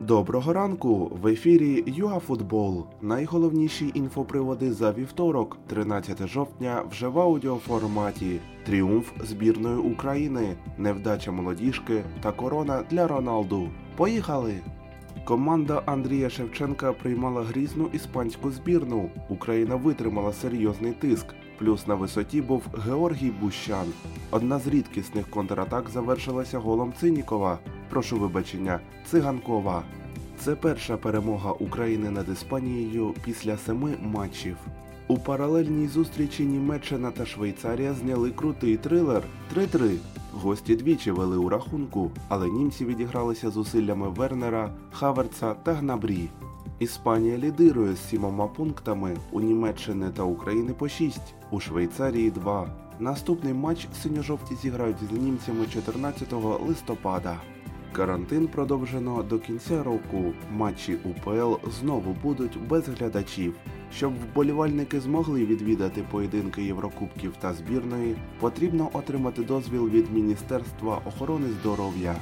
Доброго ранку! В ефірі ЮАФутбол. Найголовніші інфоприводи за вівторок, 13 жовтня, вже в аудіоформаті. Тріумф збірної України, невдача молодіжки та корона для Роналду. Поїхали! Команда Андрія Шевченка приймала грізну іспанську збірну. Україна витримала серйозний тиск. Плюс на висоті був Георгій Бущан. Одна з рідкісних контратак завершилася голом Цинікова. Прошу вибачення, циганкова. Це перша перемога України над Іспанією після семи матчів. У паралельній зустрічі Німеччина та Швейцарія зняли крутий трилер 3-3. Гості двічі вели у рахунку, але німці відігралися зусиллями Вернера, Хаверца та Гнабрі. Іспанія лідирує з сімома пунктами, у Німеччини та України по 6, у Швейцарії 2. Наступний матч синьо-жовті зіграють з німцями 14 листопада. Карантин продовжено до кінця року. Матчі УПЛ знову будуть без глядачів. Щоб вболівальники змогли відвідати поєдинки Єврокубків та збірної, потрібно отримати дозвіл від Міністерства охорони здоров'я.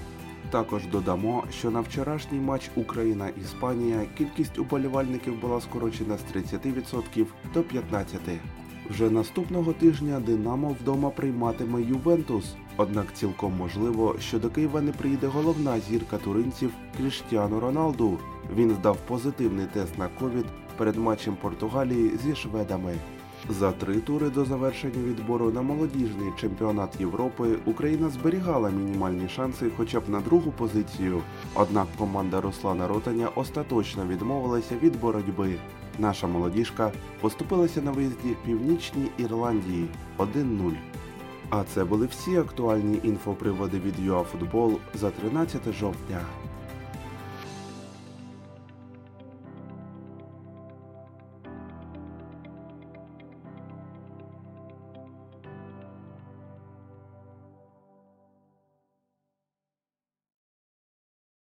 Також додамо, що на вчорашній матч Україна-Іспанія кількість уболівальників була скорочена з 30% до 15%. Вже наступного тижня Динамо вдома прийматиме Ювентус. Однак цілком можливо, що до Києва не приїде головна зірка туринців Кріштіану Роналду. Він здав позитивний тест на ковід перед матчем Португалії зі шведами. За три тури до завершення відбору на молодіжний чемпіонат Європи Україна зберігала мінімальні шанси хоча б на другу позицію. Однак команда Руслана Ротаня остаточно відмовилася від боротьби. Наша молодіжка поступилася на виїзді Північній Ірландії 1-0. А це були всі актуальні інфоприводи від ЮАФутбол за 13 жовтня.